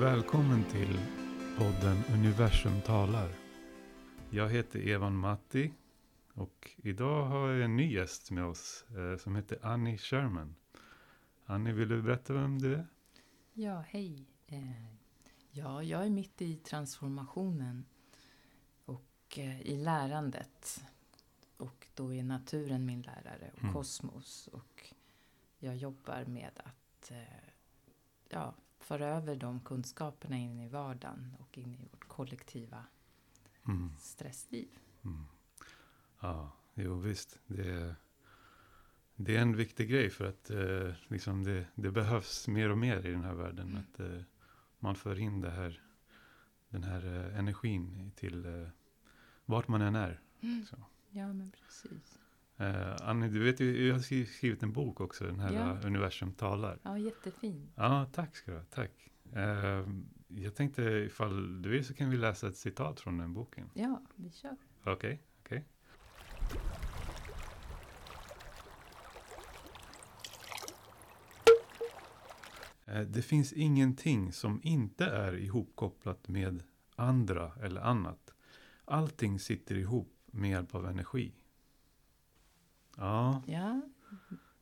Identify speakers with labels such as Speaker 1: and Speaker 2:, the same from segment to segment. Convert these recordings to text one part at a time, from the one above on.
Speaker 1: välkommen till podden Universum talar. Jag heter Evan Matti och idag har jag en ny gäst med oss eh, som heter Annie Sherman. Annie, vill du berätta vem du är?
Speaker 2: Ja, hej. Eh, ja, jag är mitt i transformationen och eh, i lärandet. Och då är naturen min lärare och
Speaker 1: Mm.
Speaker 2: kosmos. Och jag jobbar med att eh, ja, föra över de kunskaperna in i vardagen och in i vårt kollektiva
Speaker 1: Mm.
Speaker 2: stressliv.
Speaker 1: Mm. Ja, jo visst. Det är, det är en viktig grej för att eh, liksom det, det behövs mer och mer i den här världen.
Speaker 2: Mm.
Speaker 1: Att eh, man för in det här, den här eh, energin till eh, vart man än är. Så.
Speaker 2: Ja, men precis.
Speaker 1: Eh, Annie, du vet ju, jag har skri- skrivit en bok också, den här
Speaker 2: Ja.
Speaker 1: Universum talar.
Speaker 2: Ja, jättefin.
Speaker 1: Ja, tack ska du ha, tack. Eh, jag tänkte ifall du vill så kan vi läsa ett citat från den boken.
Speaker 2: Ja, vi kör.
Speaker 1: Okej, okej. Eh, Det finns ingenting som inte är ihopkopplat med andra eller annat. Allting sitter ihop med hjälp av energi. Ja,
Speaker 2: Ja,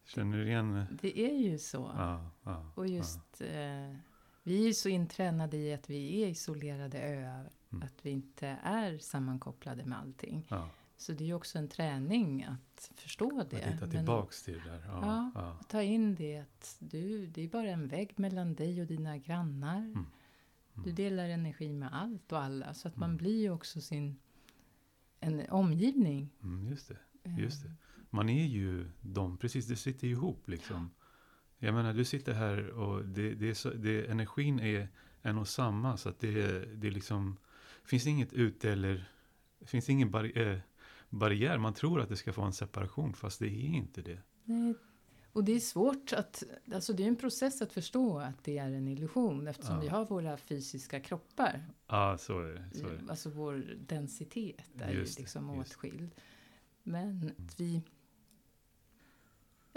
Speaker 1: känner du igen?
Speaker 2: det är ju så.
Speaker 1: Ja, ja,
Speaker 2: Och just, eh, vi är ju så intränade i att vi är isolerade öar.
Speaker 1: Mm.
Speaker 2: Att vi inte är sammankopplade med allting. Så det är ju också en träning att förstå
Speaker 1: Att
Speaker 2: det.
Speaker 1: hitta
Speaker 2: Men
Speaker 1: tillbaks till det där. Ja,
Speaker 2: Ja. att ta in det att du, det är bara en vägg mellan dig och dina grannar.
Speaker 1: Mm.
Speaker 2: Du delar energi med allt och alla. Så att man
Speaker 1: Mm.
Speaker 2: blir ju också sin en omgivning.
Speaker 1: Mm, just det.
Speaker 2: Eh,
Speaker 1: Just det. Man är ju de, precis, det sitter ihop liksom. Jag menar, du sitter här och det, det är så, det, energin är en och samma. Så att det, det liksom, finns inget ute eller, finns ingen barri, eh, barriär. Man tror att det ska få en separation, fast det är inte det.
Speaker 2: Nej. Och det är svårt att, alltså det är en process att förstå att det är en illusion eftersom
Speaker 1: Ja.
Speaker 2: vi har våra fysiska kroppar.
Speaker 1: Ja, så är det. Så är det.
Speaker 2: Alltså vår densitet är
Speaker 1: Just
Speaker 2: ju liksom
Speaker 1: det.
Speaker 2: åtskild. Men att vi,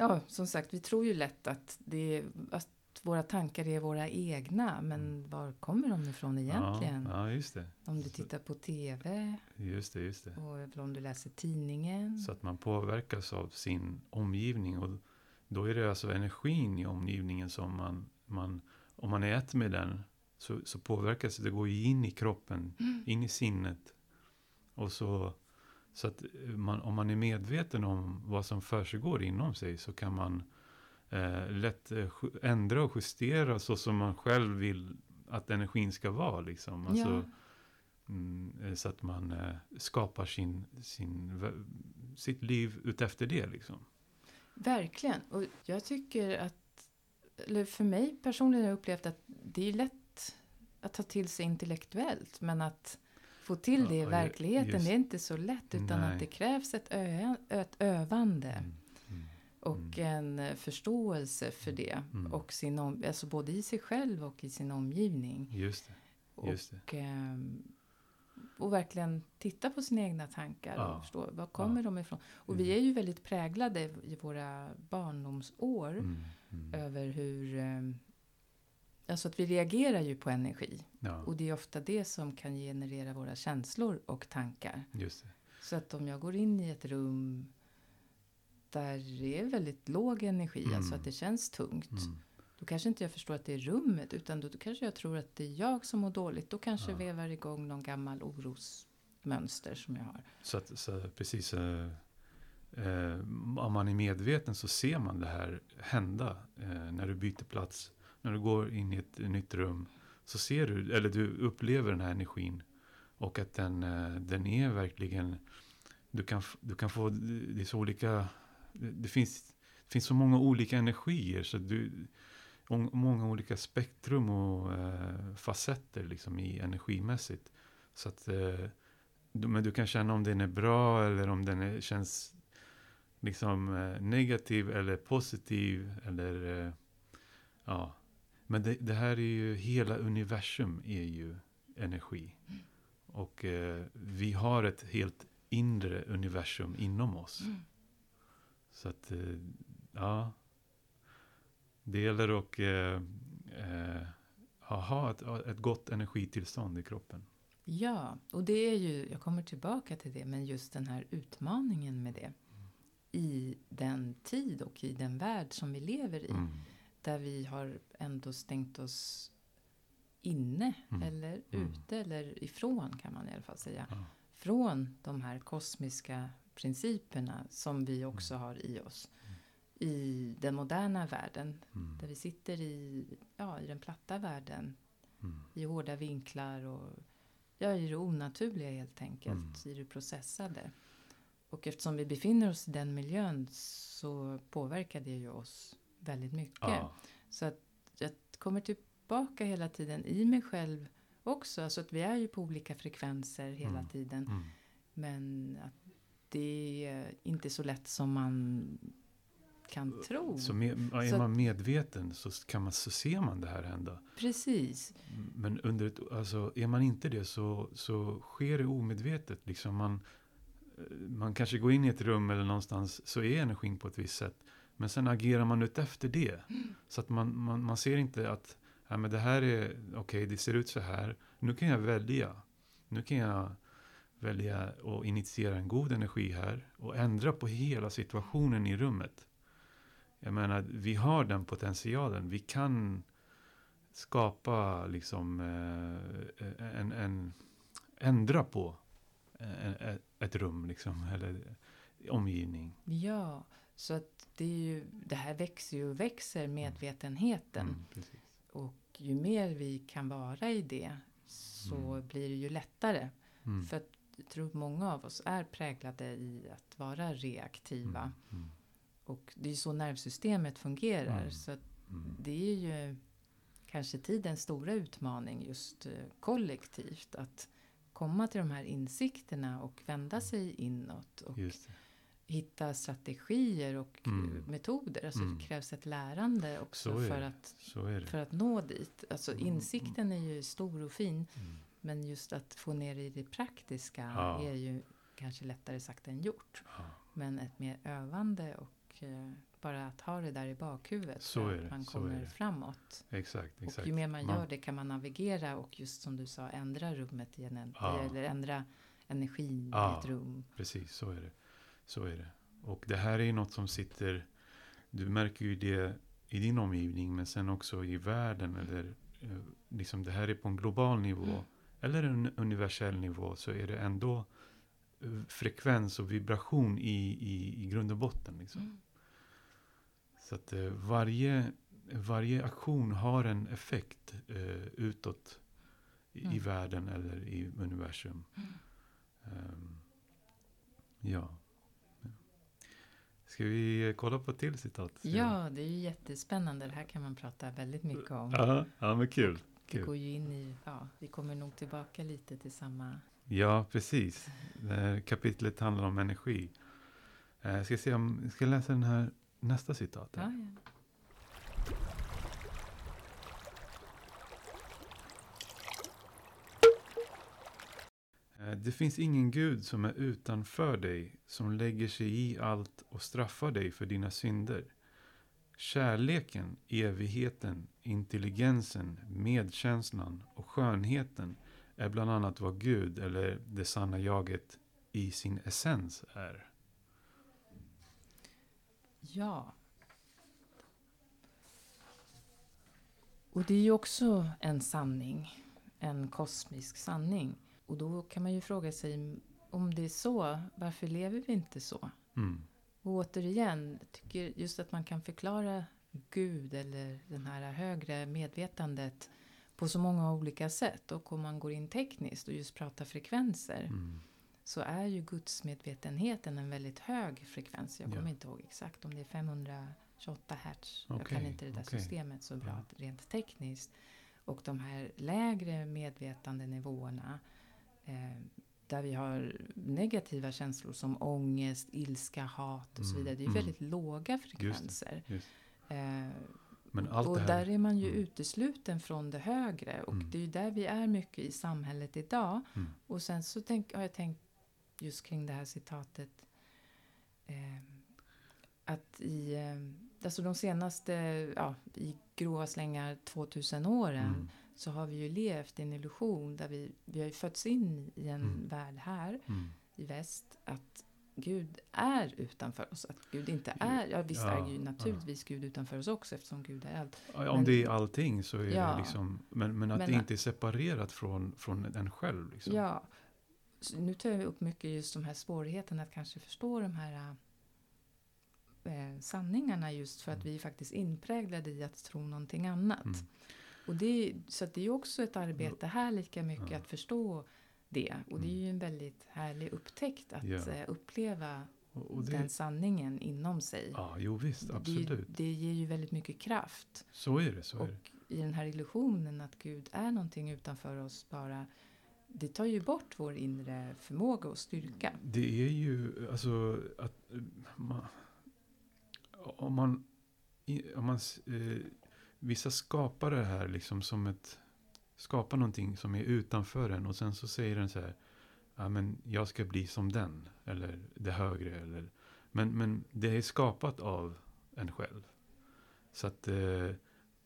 Speaker 2: ja som sagt vi tror ju lätt att, det att våra tankar är våra egna. Men var kommer de ifrån egentligen?
Speaker 1: Mm. Ja, ja, just det.
Speaker 2: Om du tittar på TV
Speaker 1: Just det, just det.
Speaker 2: och om du läser tidningen.
Speaker 1: Så att man påverkas av sin omgivning. Och då är det alltså energin i omgivningen som man, man om man är ett med den, så, så påverkas det, det går ju in i kroppen, in i sinnet. Och så, så att man, om man är medveten om vad som försiggår inom sig så kan man eh, lätt eh, ändra och justera så som man själv vill att energin ska vara. Liksom. Alltså,
Speaker 2: Ja.
Speaker 1: Mm, eh, så att man eh, skapar sin, sin, sitt liv utefter det. Liksom.
Speaker 2: Verkligen. Och jag tycker att, eller för mig personligen har jag upplevt att det är lätt att ta till sig intellektuellt. Men att få till det i verkligheten,
Speaker 1: just-
Speaker 2: det är inte så lätt. Utan
Speaker 1: Nej.
Speaker 2: att det krävs ett, ö, ett övande.
Speaker 1: Mm, mm,
Speaker 2: Och en eh, förståelse för det.
Speaker 1: Mm.
Speaker 2: Och sin om, alltså både i sig själv och i sin omgivning.
Speaker 1: just det. Just det.
Speaker 2: Och, ehm, och verkligen titta på sina egna tankar
Speaker 1: Ja.
Speaker 2: och förstå var kommer
Speaker 1: Ja.
Speaker 2: de ifrån. Och vi är ju väldigt präglade i våra barndomsår
Speaker 1: Mm, mm.
Speaker 2: över hur... Alltså att vi reagerar ju på energi.
Speaker 1: Ja,
Speaker 2: Och det är ofta det som kan generera våra känslor och tankar. Så att om jag går in i ett rum där det är väldigt låg energi,
Speaker 1: Mm.
Speaker 2: alltså att det känns tungt.
Speaker 1: Mm.
Speaker 2: Då kanske inte jag förstår att det är rummet, utan då kanske jag tror att det är jag som mår dåligt. Då kanske
Speaker 1: Ja.
Speaker 2: vevar igång någon gammal orosmönster som jag har.
Speaker 1: Så, att, så precis, eh, eh, om man är medveten så ser man det här hända eh, när du byter plats. När du går in i ett nytt rum så ser du, eller du upplever den här energin. Och att den, eh, den är verkligen, du kan, du kan få, det är så olika, det, det finns, det finns så många olika energier. Så du, många olika spektrum och eh, facetter liksom i energimässigt. Så att eh, du- Men du kan känna om den är bra eller om den är, känns liksom eh, negativ eller positiv. Eller, eh, ja. Men det, det här är ju, hela universum är ju energi. Och eh, vi har ett helt inre universum inom oss. Så att, eh, ja. Det gäller att eh, eh, ha, ett, ett gott energitillstånd i kroppen.
Speaker 2: Ja, och det är ju, jag kommer tillbaka till det, men just den här utmaningen med det. I den tid och i den värld som vi lever i.
Speaker 1: Mm.
Speaker 2: Där vi har ändå stängt oss inne
Speaker 1: Mm.
Speaker 2: eller
Speaker 1: Mm.
Speaker 2: ute eller ifrån kan man i alla fall säga.
Speaker 1: Ja.
Speaker 2: Från de här kosmiska principerna som vi också har i oss. I den moderna världen
Speaker 1: Mm.
Speaker 2: där vi sitter i, ja, i den platta världen.
Speaker 1: Mm.
Speaker 2: I hårda vinklar och ja, i det onaturliga helt enkelt.
Speaker 1: Mm.
Speaker 2: I det processade. Och eftersom vi befinner oss i den miljön så påverkar det ju oss väldigt mycket.
Speaker 1: Ja.
Speaker 2: Så att jag kommer tillbaka hela tiden i mig själv också. Alltså att vi är ju på olika frekvenser hela
Speaker 1: Mm.
Speaker 2: tiden.
Speaker 1: Mm.
Speaker 2: Men att det är inte så lätt som man kan tro.
Speaker 1: Så med, är
Speaker 2: Så-
Speaker 1: man medveten så, kan man, så ser man det här hända.
Speaker 2: Precis.
Speaker 1: Men under ett, alltså, är man inte det så, så sker det omedvetet. Liksom man, eh, man kanske går in i ett rum eller någonstans så är energin på ett visst sätt. Men sen agerar man ut efter det. Så att man, man, man ser inte att ja, men det här är, okej det ser ut så här. Nu kan jag välja. Nu kan jag välja att initiera en god energi här. Och ändra på hela situationen i rummet. Jag menar, vi har den potentialen. Vi kan skapa liksom eh, en, en ändra på en, ett rum liksom eller omgivning.
Speaker 2: Ja, så att det, är ju, det här växer ju och växer, medvetenheten.
Speaker 1: Mm.
Speaker 2: Och ju mer vi kan vara i det så
Speaker 1: Mm.
Speaker 2: blir det ju lättare.
Speaker 1: Mm.
Speaker 2: För att jag tror många av oss är präglade i att vara reaktiva.
Speaker 1: Mm, mm,
Speaker 2: Och det är ju så nervsystemet fungerar.
Speaker 1: Mm.
Speaker 2: Så att
Speaker 1: mm.
Speaker 2: det är ju kanske tidens stora utmaning just eh, kollektivt. Att komma till de här insikterna och vända sig inåt. Och. Hitta strategier och
Speaker 1: Mm.
Speaker 2: metoder. Alltså
Speaker 1: Mm.
Speaker 2: det krävs ett lärande också för
Speaker 1: det.
Speaker 2: att,
Speaker 1: det.
Speaker 2: för att nå dit. Alltså
Speaker 1: Mm.
Speaker 2: insikten är ju stor och fin.
Speaker 1: Mm.
Speaker 2: Men just att få ner i det praktiska
Speaker 1: Ja.
Speaker 2: är ju kanske lättare sagt än gjort.
Speaker 1: Ja,
Speaker 2: Men ett mer övande och eh, bara att ha det där i bakhuvudet
Speaker 1: Så är det,
Speaker 2: att man kommer
Speaker 1: det.
Speaker 2: framåt.
Speaker 1: exakt, exakt.
Speaker 2: Och ju mer man
Speaker 1: Man-
Speaker 2: gör det kan man navigera och just som du sa ändra rummet i en,
Speaker 1: Ja.
Speaker 2: eller ändra energin i ett rum.
Speaker 1: Precis, så är det. Så är det. Och det här är något som sitter, du märker ju det i din omgivning, men sen också i världen. Eller, eh, liksom det här är på en global nivå,
Speaker 2: Mm.
Speaker 1: eller en universell nivå, så är det ändå eh, frekvens och vibration i, i, i grund och botten. Liksom.
Speaker 2: Mm.
Speaker 1: Så att eh, varje, varje aktion har en effekt eh, utåt i, i
Speaker 2: Mm.
Speaker 1: världen eller i universum. Ehm, ja. Ska vi kolla på ett till citat?
Speaker 2: Ja, det är ju jättespännande. Det här kan man prata väldigt mycket om.
Speaker 1: Ja, ja men kul.
Speaker 2: Det
Speaker 1: kul.
Speaker 2: går ju in i, ja, vi kommer nog tillbaka lite till samma.
Speaker 1: Ja, precis. Kapitlet handlar om energi. Eh, Jag ska se om, jag ska läsa den här nästa citat.
Speaker 2: Ja, ja.
Speaker 1: Eh, det finns ingen gud som är utanför dig, som lägger sig i allt och straffar dig för dina synder. Kärleken, evigheten, intelligensen, medkänslan och skönheten är bland annat vad Gud, eller det sanna jaget, i sin essens är.
Speaker 2: Ja. Och det är ju också en sanning. En kosmisk sanning. Och då kan man ju fråga sig om det är så, varför lever vi inte så?
Speaker 1: Mm.
Speaker 2: Och återigen, tycker just att man kan förklara Gud eller den här högre medvetandet på så många olika sätt. Och om man går in tekniskt och just pratar frekvenser
Speaker 1: Mm.
Speaker 2: så är ju gudsmedvetenheten en väldigt hög frekvens. Jag kommer
Speaker 1: Ja.
Speaker 2: inte ihåg exakt om det är 528 hertz. jag kan inte det där
Speaker 1: okej.
Speaker 2: systemet så bra
Speaker 1: Ja.
Speaker 2: rent tekniskt. Och de här lägre medvetandenivåerna eh, där vi har negativa känslor som ångest, ilska, hat och så
Speaker 1: Mm,
Speaker 2: vidare. Det är
Speaker 1: mm.
Speaker 2: väldigt låga frekvenser.
Speaker 1: just.
Speaker 2: Eh,
Speaker 1: Men allt
Speaker 2: och
Speaker 1: det här...
Speaker 2: där är man ju
Speaker 1: Mm.
Speaker 2: utesluten från det högre. Och
Speaker 1: Mm.
Speaker 2: det är ju där vi är mycket i samhället idag.
Speaker 1: Mm.
Speaker 2: Och sen så tänk, har jag tänkt just kring det här citatet. Eh, att i, eh, alltså de senaste, ja, i grova slängar 2000 åren
Speaker 1: Mm.
Speaker 2: Så har vi ju levt i en illusion där vi, vi har ju fötts in i en
Speaker 1: Mm.
Speaker 2: värld här
Speaker 1: Mm.
Speaker 2: i väst att Gud är utanför oss. Att Gud inte är, ja visst
Speaker 1: Ja,
Speaker 2: är ju naturligtvis Gud utanför oss också eftersom Gud är allt.
Speaker 1: Ja, Om
Speaker 2: Men-
Speaker 1: det är allting så är
Speaker 2: Ja.
Speaker 1: det liksom, men, men att
Speaker 2: Men-
Speaker 1: det inte är separerat från, från en själv. Liksom.
Speaker 2: Ja, så nu tar jag upp mycket just de här svårigheterna att kanske förstå de här eh, sanningarna just för att vi är faktiskt inpräglade i att tro någonting annat.
Speaker 1: Mm.
Speaker 2: Och det, så det är ju också ett arbete här lika mycket
Speaker 1: Ja.
Speaker 2: att förstå det. Och det är
Speaker 1: Mm.
Speaker 2: ju en väldigt härlig upptäckt att
Speaker 1: Ja.
Speaker 2: eh, uppleva
Speaker 1: Och, och
Speaker 2: den
Speaker 1: det,
Speaker 2: sanningen inom sig.
Speaker 1: ja, jo visst,
Speaker 2: Det,
Speaker 1: absolut.
Speaker 2: ju- det ger ju väldigt mycket kraft.
Speaker 1: Så är det, så är det.
Speaker 2: Och i den här illusionen att Gud är någonting utanför oss bara. Det tar ju bort vår inre förmåga och styrka.
Speaker 1: Det är ju, alltså, att eh, man, om man, om man eh, vissa skapar det här liksom som ett, skapar någonting som är utanför en och sen så säger den så här, ja men jag ska bli som den, eller det högre, eller, men, men det är skapat av en själv. Så att eh,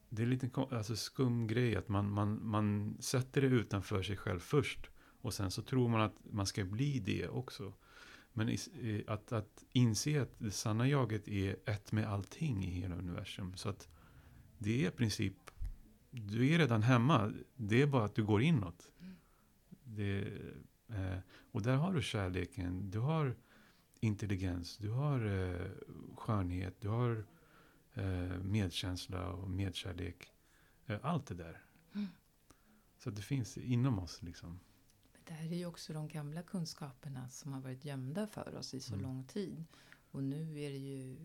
Speaker 1: det är en liten alltså skum grej att man, man, man sätter det utanför sig själv först. Och sen så tror man att man ska bli det också. Men att, att inse att det sanna jaget är ett med allting i hela universum. Så att det är i princip, du är redan hemma. Det är bara att du går inåt. Det, eh, och där har du kärleken, du har intelligens, du har eh, skönhet, du har eh, medkänsla och medkärlek. Eh, allt det där.
Speaker 2: Mm.
Speaker 1: Så det finns inom oss liksom.
Speaker 2: Det här är ju också de gamla kunskaperna som har varit gömda för oss i så
Speaker 1: Mm.
Speaker 2: lång tid. Och nu är det ju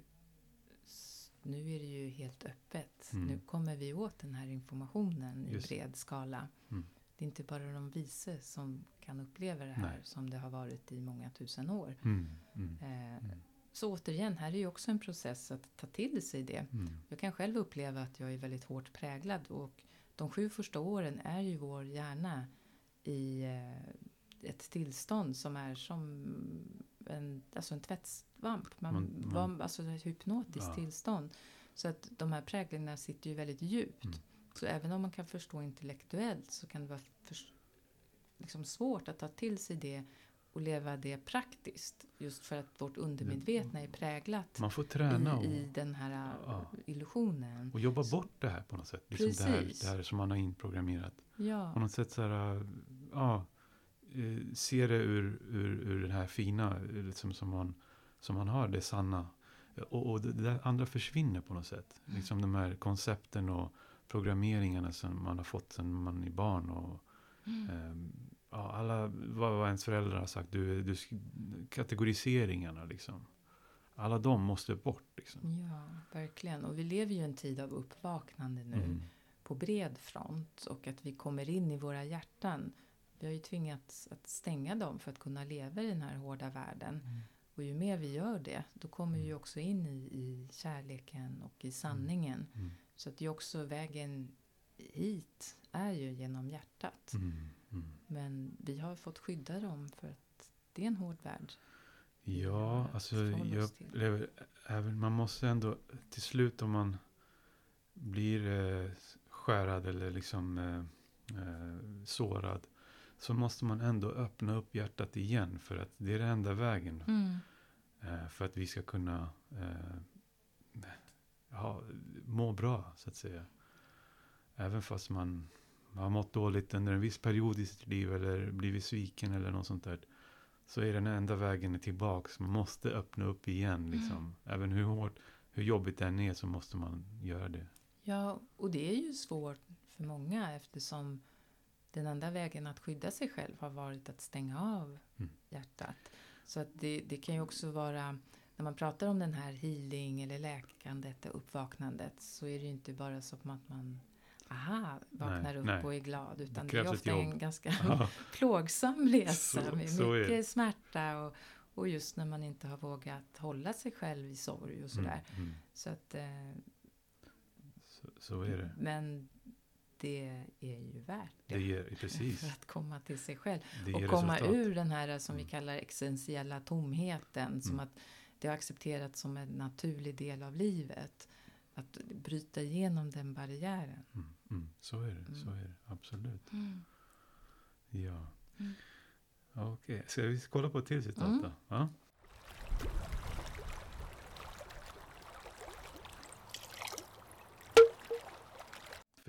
Speaker 2: nu är det ju helt öppet.
Speaker 1: Mm.
Speaker 2: Nu kommer vi åt den här informationen i
Speaker 1: Just.
Speaker 2: bred skala.
Speaker 1: Mm.
Speaker 2: Det är inte bara de vise som kan uppleva det här
Speaker 1: Nej.
Speaker 2: som det har varit i många tusen år.
Speaker 1: Mm, mm,
Speaker 2: Eh,
Speaker 1: Mm.
Speaker 2: Så återigen, här är ju också en process att ta till sig det. Jag kan själv uppleva att jag är väldigt hårt präglad och de sju första åren är ju vår hjärna i eh, ett tillstånd som är som en, alltså en tvättsvamp. Man,
Speaker 1: Man- man-
Speaker 2: var, alltså ett hypnotiskt
Speaker 1: Ja.
Speaker 2: tillstånd. Så att de här präglingarna sitter ju väldigt djupt.
Speaker 1: Mm.
Speaker 2: Så även om man kan förstå intellektuellt så kan det vara för, liksom svårt att ta till sig det och leva det praktiskt. Just för att vårt undermedvetna är präglat
Speaker 1: Man får träna och,
Speaker 2: i, i den här
Speaker 1: Ja.
Speaker 2: illusionen.
Speaker 1: och jobba bort det här på något sätt. Liksom det, här,
Speaker 2: Precis.
Speaker 1: det här som man har inprogrammerat. På
Speaker 2: Ja,
Speaker 1: något sätt så här, ja, eh, se det ur, ur, ur den här fina, eh, liksom som, man, som man har, det sanna. Och, och det, det andra försvinner på något sätt.
Speaker 2: Mm.
Speaker 1: Liksom de här koncepten och programmeringarna som man har fått sedan man är barn. Och,
Speaker 2: Mm.
Speaker 1: ehm, ja, alla, vad, vad ens föräldrar har sagt, du, du, kategoriseringarna liksom. Alla de måste bort liksom.
Speaker 2: ja, verkligen. Och vi lever ju en tid av uppvaknande nu
Speaker 1: Mm.
Speaker 2: på bred front och att vi kommer in i våra hjärtan. Vi har ju tvingats att stänga dem för att kunna leva i den här hårda världen.
Speaker 1: Mm.
Speaker 2: Och ju mer vi gör det, då kommer vi ju också in i, i kärleken och i sanningen.
Speaker 1: Mm.
Speaker 2: Så att det är också vägen hit är ju genom hjärtat.
Speaker 1: Mm. Mm.
Speaker 2: Men vi har fått skydda dem för att det är en hård värld.
Speaker 1: Ja,
Speaker 2: att
Speaker 1: alltså jag upplever även, man måste ändå till slut om man blir eh, skärad eller liksom eh, eh, sårad så måste man ändå öppna upp hjärtat igen för att det är den enda vägen
Speaker 2: Mm.
Speaker 1: eh, för att vi ska kunna eh, ja, må bra så att säga. Även fast man har mått dåligt under en viss period i sitt liv eller blivit sviken eller något sånt där. Så är den enda vägen tillbaks. Man måste öppna upp igen liksom. Även hur hårt, hur jobbigt det än är så måste man göra det.
Speaker 2: Ja, och det är ju svårt för många eftersom den enda vägen att skydda sig själv har varit att stänga av
Speaker 1: Mm.
Speaker 2: hjärtat. Så att det, det kan ju också vara, när man pratar om den här healing eller läkandet och uppvaknandet så är det ju inte bara så att man aha, vaknar
Speaker 1: Nej,
Speaker 2: upp
Speaker 1: nej.
Speaker 2: och är glad utan det,
Speaker 1: krävs
Speaker 2: är ofta en ganska plågsam resa
Speaker 1: Så-
Speaker 2: med
Speaker 1: så det.
Speaker 2: mycket smärta och, och just när man inte har vågat hålla sig själv i sorg och sådär.
Speaker 1: Mm, mm.
Speaker 2: Så att, eh,
Speaker 1: Så, så är det.
Speaker 2: men det är ju värt det.
Speaker 1: Det ger, precis.
Speaker 2: För att komma till sig själv. Och komma
Speaker 1: resultat.
Speaker 2: ur den här som vi
Speaker 1: Mm.
Speaker 2: kallar existentiella tomheten. Som
Speaker 1: Mm.
Speaker 2: att det har accepterats som en naturlig del av livet. Att bryta igenom den barriären.
Speaker 1: Mm. Mm, så är det, så
Speaker 2: Mm.
Speaker 1: är det. Absolut.
Speaker 2: Mm.
Speaker 1: Ja. Okej, ska vi kolla på ett till citat då? Ja.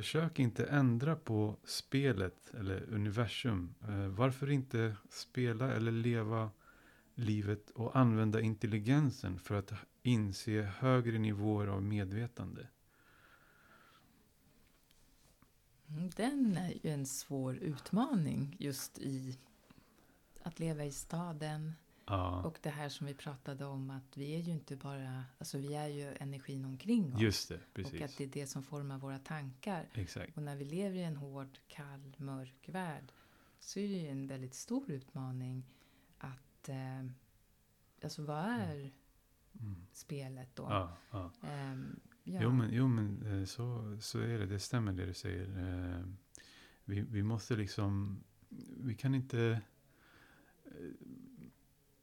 Speaker 1: Försök inte ändra på spelet eller universum. Eh, varför inte spela eller leva livet och använda intelligensen för att inse högre nivåer av medvetande?
Speaker 2: Den är ju en svår utmaning just i att leva i staden.
Speaker 1: Ja,
Speaker 2: Och det här som vi pratade om att vi är ju inte bara, alltså vi är ju energin omkring oss.
Speaker 1: just det.
Speaker 2: och att
Speaker 1: Precis.
Speaker 2: det är det som formar våra tankar.
Speaker 1: Exakt.
Speaker 2: Och när vi lever i en hård, kall, mörk värld så är det ju en väldigt stor utmaning att, eh, alltså vad är
Speaker 1: Mm.
Speaker 2: spelet då?
Speaker 1: Ja, ja.
Speaker 2: Ehm, ja.
Speaker 1: Jo, men, jo, men eh, så, så är det. Det stämmer det du säger. Eh, Vi, vi måste liksom... Vi kan inte...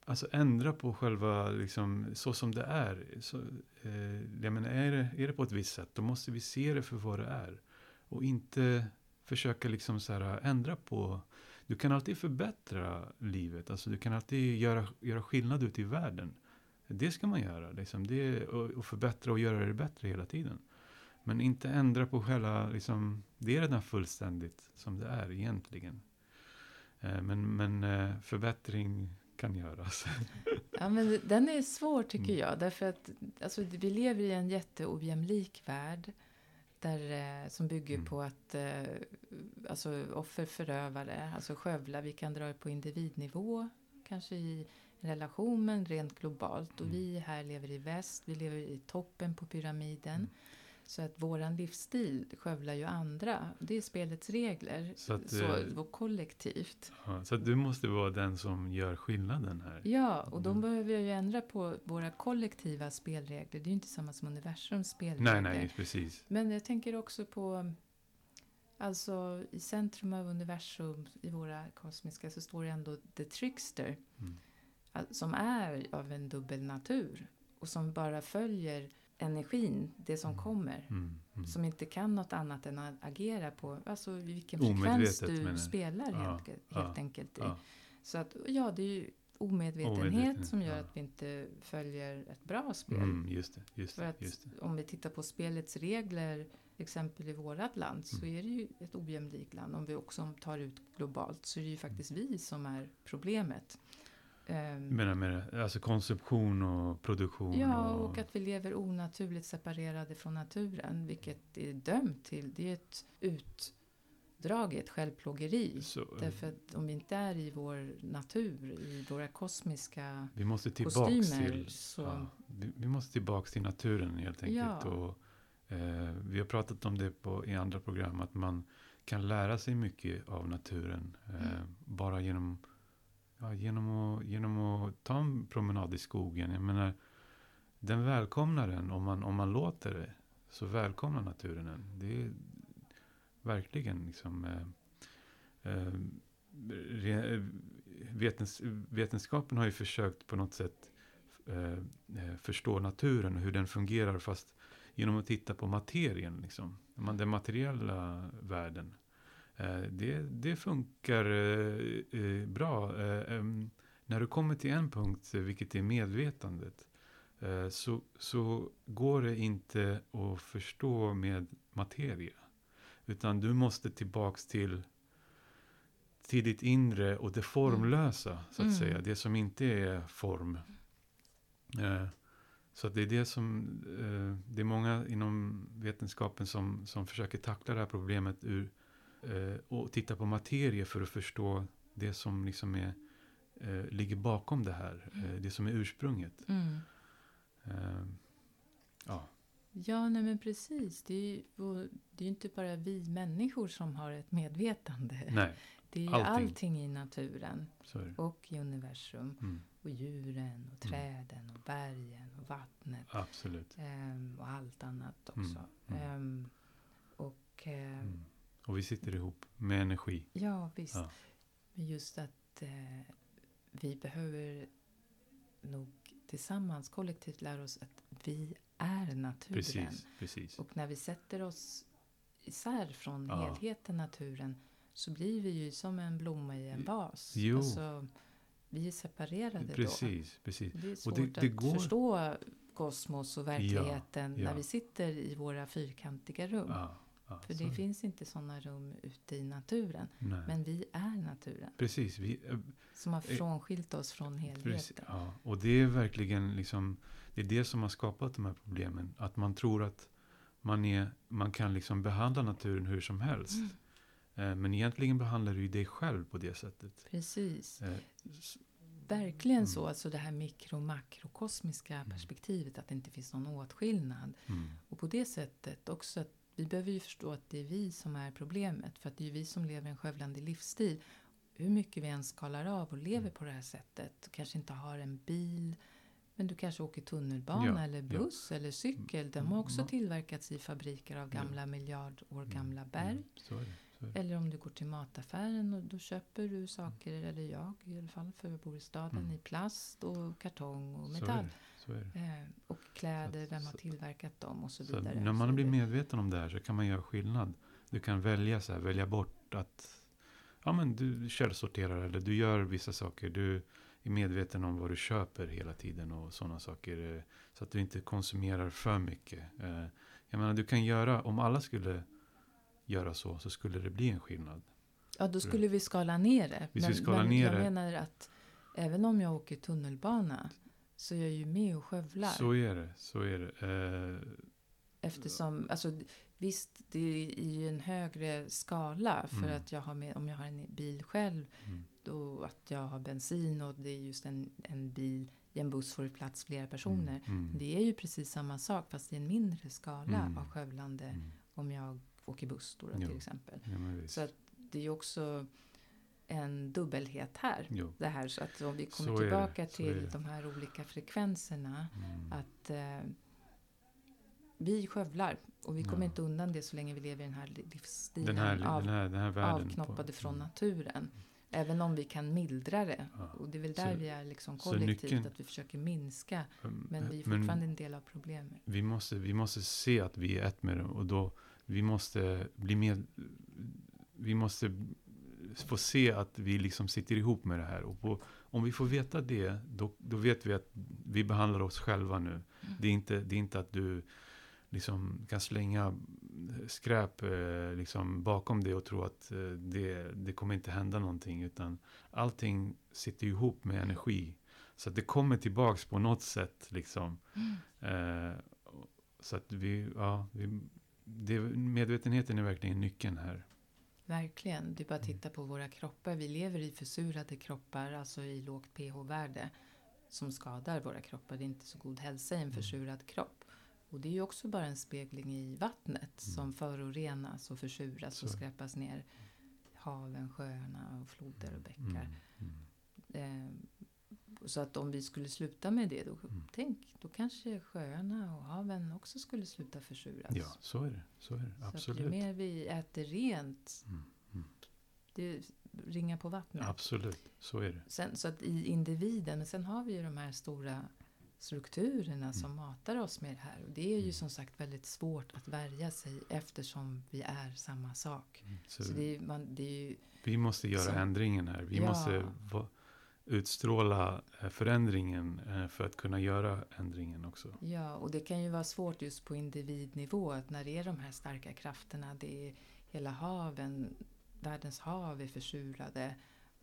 Speaker 1: Alltså ändra på själva, liksom, så som det är. Så, eh, jag menar, är det, är det på ett visst sätt, då måste vi se det för vad det är. Och inte försöka liksom så här, ändra på... Du kan alltid förbättra livet. Alltså, du kan alltid göra, göra skillnad ute i världen. Det ska man göra. Liksom. Det, och, och förbättra och göra det bättre hela tiden. Men inte ändra på själva... Liksom, det är redan fullständigt som det är egentligen. Eh, men men eh, förbättring kan göras.
Speaker 2: Ja, men den är svår tycker
Speaker 1: Mm.
Speaker 2: jag. Därför att alltså, vi lever i en jätteojämlik värld. Där, eh, som bygger
Speaker 1: Mm.
Speaker 2: på att eh, alltså, offer förövare, alltså skövla, vi kan dra det på individnivå. Kanske i en relation, men rent globalt. Och
Speaker 1: Mm.
Speaker 2: vi här lever i väst, vi lever i toppen på pyramiden. Så att våran livsstil skövlar ju andra. Det är spelets regler.
Speaker 1: Så att,
Speaker 2: så,
Speaker 1: eh,
Speaker 2: kollektivt.
Speaker 1: Ja, så du måste vara den som gör skillnaden här.
Speaker 2: Ja, och då
Speaker 1: Mm.
Speaker 2: behöver jag ju ändra på våra kollektiva spelregler. Det är ju inte samma som universums spelregler.
Speaker 1: Nej, nej, precis.
Speaker 2: Men jag tänker också på, alltså i centrum av universum, i våra kosmiska, så står det ändå the trickster.
Speaker 1: Mm.
Speaker 2: Som är av en dubbel natur. Och som bara följer energin, det som
Speaker 1: Mm.
Speaker 2: kommer.
Speaker 1: Mm, mm.
Speaker 2: Som inte kan något annat än att agera på alltså vilken frekvens du spelar
Speaker 1: Ja,
Speaker 2: helt, helt
Speaker 1: ja,
Speaker 2: enkelt.
Speaker 1: Ja,
Speaker 2: Så att, ja, det är ju omedvetenhet
Speaker 1: Omedveten,
Speaker 2: som gör att vi inte följer ett bra spel.
Speaker 1: mm, just det, just
Speaker 2: För att
Speaker 1: just
Speaker 2: om vi tittar på spelets regler, exempel i vårat land, så
Speaker 1: Mm.
Speaker 2: är det ju ett ojämlikt land. Om vi också tar ut globalt så är det ju faktiskt vi som är problemet. Ehm,
Speaker 1: Menar med det, alltså konsumtion och produktion.
Speaker 2: ja,
Speaker 1: och,
Speaker 2: och att vi lever onaturligt separerade från naturen, vilket är dömt till, det är ett utdraget självplågeri.
Speaker 1: så,
Speaker 2: Därför att om vi inte är i vår natur, i våra kosmiska
Speaker 1: vi måste
Speaker 2: kostymer,
Speaker 1: till...
Speaker 2: så...
Speaker 1: Ja, vi, vi måste tillbaks till naturen helt enkelt.
Speaker 2: Ja.
Speaker 1: Och, eh, vi har pratat om det på, i andra program, att man kan lära sig mycket av naturen. Eh,
Speaker 2: Mm.
Speaker 1: Bara genom, ja, genom, att, genom att ta en promenad i skogen. Jag menar, den välkomnar en om man, om man låter det. Så välkomnar naturen en. Det är verkligen liksom... Eh, eh, vetens, vetenskapen har ju försökt på något sätt eh, eh, förstå naturen och hur den fungerar fast genom att titta på materien, liksom. Den materiella världen. Eh, det, det funkar eh, eh, bra. När du kommer till en punkt, vilket är medvetandet, så, så går det inte att förstå med materia. Utan du måste tillbaks till, till ditt inre och det formlösa, så att
Speaker 2: Mm.
Speaker 1: säga. Det som inte är form. Så det är det som, det är många inom vetenskapen som, som försöker tackla det här problemet ur, och titta på materie för att förstå det som liksom är, eh, ligger bakom det här. Eh, det som är ursprunget.
Speaker 2: Mm.
Speaker 1: Eh, ja,
Speaker 2: Ja, nej men precis. Det är ju det är ju inte bara vi människor som har ett medvetande.
Speaker 1: nej,
Speaker 2: det är ju
Speaker 1: allting.
Speaker 2: allting. i naturen och i universum.
Speaker 1: Mm,
Speaker 2: Och djuren och träden och bergen och vattnet.
Speaker 1: absolut.
Speaker 2: ehm, och allt annat också.
Speaker 1: Mm, mm.
Speaker 2: Ehm, och
Speaker 1: Mm. Och vi sitter ihop med energi.
Speaker 2: ja, visst.
Speaker 1: Ja.
Speaker 2: Men just att eh, vi behöver nog tillsammans kollektivt lära oss att vi är naturen.
Speaker 1: Precis, precis.
Speaker 2: Och när vi sätter oss isär från
Speaker 1: Ja.
Speaker 2: helheten, naturen, så blir vi ju som en blomma i en vas.
Speaker 1: Jo.
Speaker 2: Alltså, vi är separerade då.
Speaker 1: Precis, precis.
Speaker 2: Det är svårt
Speaker 1: det- det
Speaker 2: att
Speaker 1: går-
Speaker 2: förstå kosmos och verkligheten
Speaker 1: ja.
Speaker 2: när vi sitter i våra fyrkantiga rum.
Speaker 1: Ja, ja,
Speaker 2: För
Speaker 1: är
Speaker 2: det finns inte sådana rum ute i naturen.
Speaker 1: Nej.
Speaker 2: Men vi är naturen.
Speaker 1: Precis, vi, eh,
Speaker 2: Som har
Speaker 1: Eh,
Speaker 2: frånskilt oss från
Speaker 1: precis,
Speaker 2: helheten.
Speaker 1: ja. och det är verkligen liksom, det är det som har skapat de här problemen. Att man tror att man, är, man kan liksom behandla naturen hur som helst.
Speaker 2: Mm.
Speaker 1: Eh, Men egentligen behandlar du ju dig själv på det sättet.
Speaker 2: Precis.
Speaker 1: Eh,
Speaker 2: Verkligen
Speaker 1: Mm.
Speaker 2: så. Alltså det här mikro-makrokosmiska perspektivet. Att det inte finns någon åtskillnad.
Speaker 1: mm,
Speaker 2: Och på det sättet också att vi behöver ju förstå att det är vi som är problemet. För att det är ju vi som lever en skövlande livsstil. Hur mycket vi än skalar av och lever
Speaker 1: Mm.
Speaker 2: på det här sättet. Kanske inte har en bil. Men du kanske åker tunnelbana
Speaker 1: Ja,
Speaker 2: eller
Speaker 1: ja.
Speaker 2: buss eller cykel. De har också
Speaker 1: Mm.
Speaker 2: tillverkats i fabriker av
Speaker 1: Ja.
Speaker 2: gamla miljardår
Speaker 1: mm,
Speaker 2: gamla berg.
Speaker 1: mm, Så är det. Så är det.
Speaker 2: Eller om du går till mataffären och då köper du saker, eller jag i alla fall för jag bor i staden,
Speaker 1: Mm.
Speaker 2: i plast och kartong och
Speaker 1: Så
Speaker 2: metall. Eh, och kläder,
Speaker 1: Så-
Speaker 2: vem har tillverkat dem och så
Speaker 1: Så
Speaker 2: vidare.
Speaker 1: när man blir medveten om det här så kan man göra skillnad. Du kan välja så här, välja bort att ja, men du källsorterar eller du gör vissa saker. Du är medveten om vad du köper hela tiden och sådana saker. eh, Så att du inte konsumerar för mycket. Eh, Jag menar, du kan göra, om alla skulle göra så, så skulle det bli en skillnad.
Speaker 2: Ja, då skulle vi skala ner det.
Speaker 1: Vi
Speaker 2: men
Speaker 1: skala
Speaker 2: men
Speaker 1: ner
Speaker 2: jag
Speaker 1: det.
Speaker 2: menar att även om jag åker tunnelbana så är jag ju med och skövlar.
Speaker 1: Så är det, så är det. Eh,
Speaker 2: Eftersom, alltså, visst, det är i en högre skala. För
Speaker 1: Mm.
Speaker 2: att jag har med, om jag har en bil själv,
Speaker 1: mm,
Speaker 2: då att jag har bensin och det är just en, en bil, i en buss får det plats flera personer.
Speaker 1: mm, mm,
Speaker 2: Det är ju precis samma sak fast i en mindre skala
Speaker 1: Mm.
Speaker 2: av skövlande
Speaker 1: mm.
Speaker 2: om jag åker buss då, då, till exempel.
Speaker 1: Ja.
Speaker 2: Så att det är ju också en dubbelhet här.
Speaker 1: Jo.
Speaker 2: Det här så att om vi kommer
Speaker 1: Så det,
Speaker 2: tillbaka
Speaker 1: så
Speaker 2: till
Speaker 1: det.
Speaker 2: de här olika frekvenserna.
Speaker 1: Mm.
Speaker 2: Att eh, vi skövlar och vi kommer
Speaker 1: Ja.
Speaker 2: inte undan det så länge vi lever i den här li- livsstilen
Speaker 1: den, här,
Speaker 2: av,
Speaker 1: den, här, den här
Speaker 2: avknoppade från
Speaker 1: mm.
Speaker 2: naturen. Även om vi kan mildra det.
Speaker 1: Ja.
Speaker 2: Och det är väl
Speaker 1: Så-
Speaker 2: där vi är liksom
Speaker 1: så
Speaker 2: kollektivt,
Speaker 1: nyckeln-
Speaker 2: att vi försöker minska.
Speaker 1: Mm,
Speaker 2: Men vi är fortfarande en del av problemet.
Speaker 1: vi, måste, vi måste se att vi är ett med dem och då vi måste bli med. Vi måste få se att vi liksom sitter ihop med det här. Och på, om vi får veta det, då, då vet vi att vi behandlar oss själva nu. Det, är inte, det är inte att du liksom kan slänga skräp eh, liksom bakom det och tro att eh, det, det kommer inte hända någonting. Utan allting sitter ihop med energi. Så att det kommer tillbaks på något sätt. Liksom. Eh, så att vi, ja, vi, det, medvetenheten är verkligen nyckeln här.
Speaker 2: Verkligen. Det är bara att
Speaker 1: Mm.
Speaker 2: titta på våra kroppar. Vi lever i försurade kroppar, alltså i lågt pH-värde. Som skadar våra kroppar. Det är inte så god hälsa
Speaker 1: Mm.
Speaker 2: i en försurad kropp. Och det är ju också bara en spegling i vattnet som förorenas och försuras och
Speaker 1: Mm. Så.
Speaker 2: skräpas ner. Haven, sjöarna och floder och bäckar.
Speaker 1: Mm, mm.
Speaker 2: Eh, så att om vi skulle sluta med det, då,
Speaker 1: Mm.
Speaker 2: tänk, då kanske sjöarna och haven också skulle sluta försuras.
Speaker 1: Ja, så är det. Så är det.
Speaker 2: Så att ju
Speaker 1: Absolut.
Speaker 2: mer vi äter rent,
Speaker 1: Mm, mm.
Speaker 2: det ringar på vattnet.
Speaker 1: Absolut, så är det.
Speaker 2: Sen, så att i individen, men sen har vi ju de här stora strukturerna som matar oss med det här. Och det är ju
Speaker 1: Mm.
Speaker 2: som sagt väldigt svårt att värja sig eftersom vi är samma sak.
Speaker 1: Så,
Speaker 2: Så det är, man, det är ju,
Speaker 1: vi måste göra
Speaker 2: så-
Speaker 1: ändringen här. Vi
Speaker 2: Ja.
Speaker 1: måste va, utstråla eh, förändringen eh, för att kunna göra ändringen också.
Speaker 2: ja, och det kan ju vara svårt just på individnivå att när det är de här starka krafterna, det är hela haven, världens hav är försurade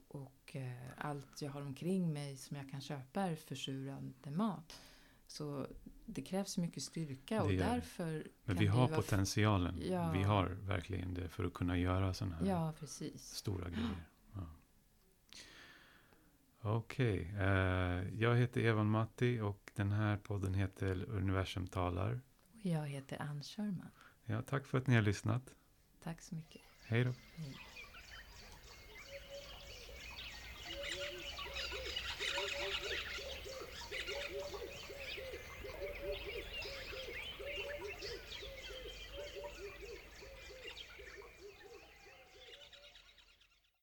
Speaker 2: och eh, allt jag har omkring mig som jag kan köpa är försurande mat. Så det krävs mycket styrka och därför
Speaker 1: Men vi har potentialen.
Speaker 2: Ja.
Speaker 1: Vi har verkligen det för att kunna göra sådana här
Speaker 2: Ja,
Speaker 1: stora grejer. Okej, eh, jag heter Evan Matti och den här podden heter Universum talar.
Speaker 2: Och jag heter Ann Sherman.
Speaker 1: Ja, tack för att ni har lyssnat.
Speaker 2: Tack så mycket.
Speaker 1: Hej då.
Speaker 2: Hej.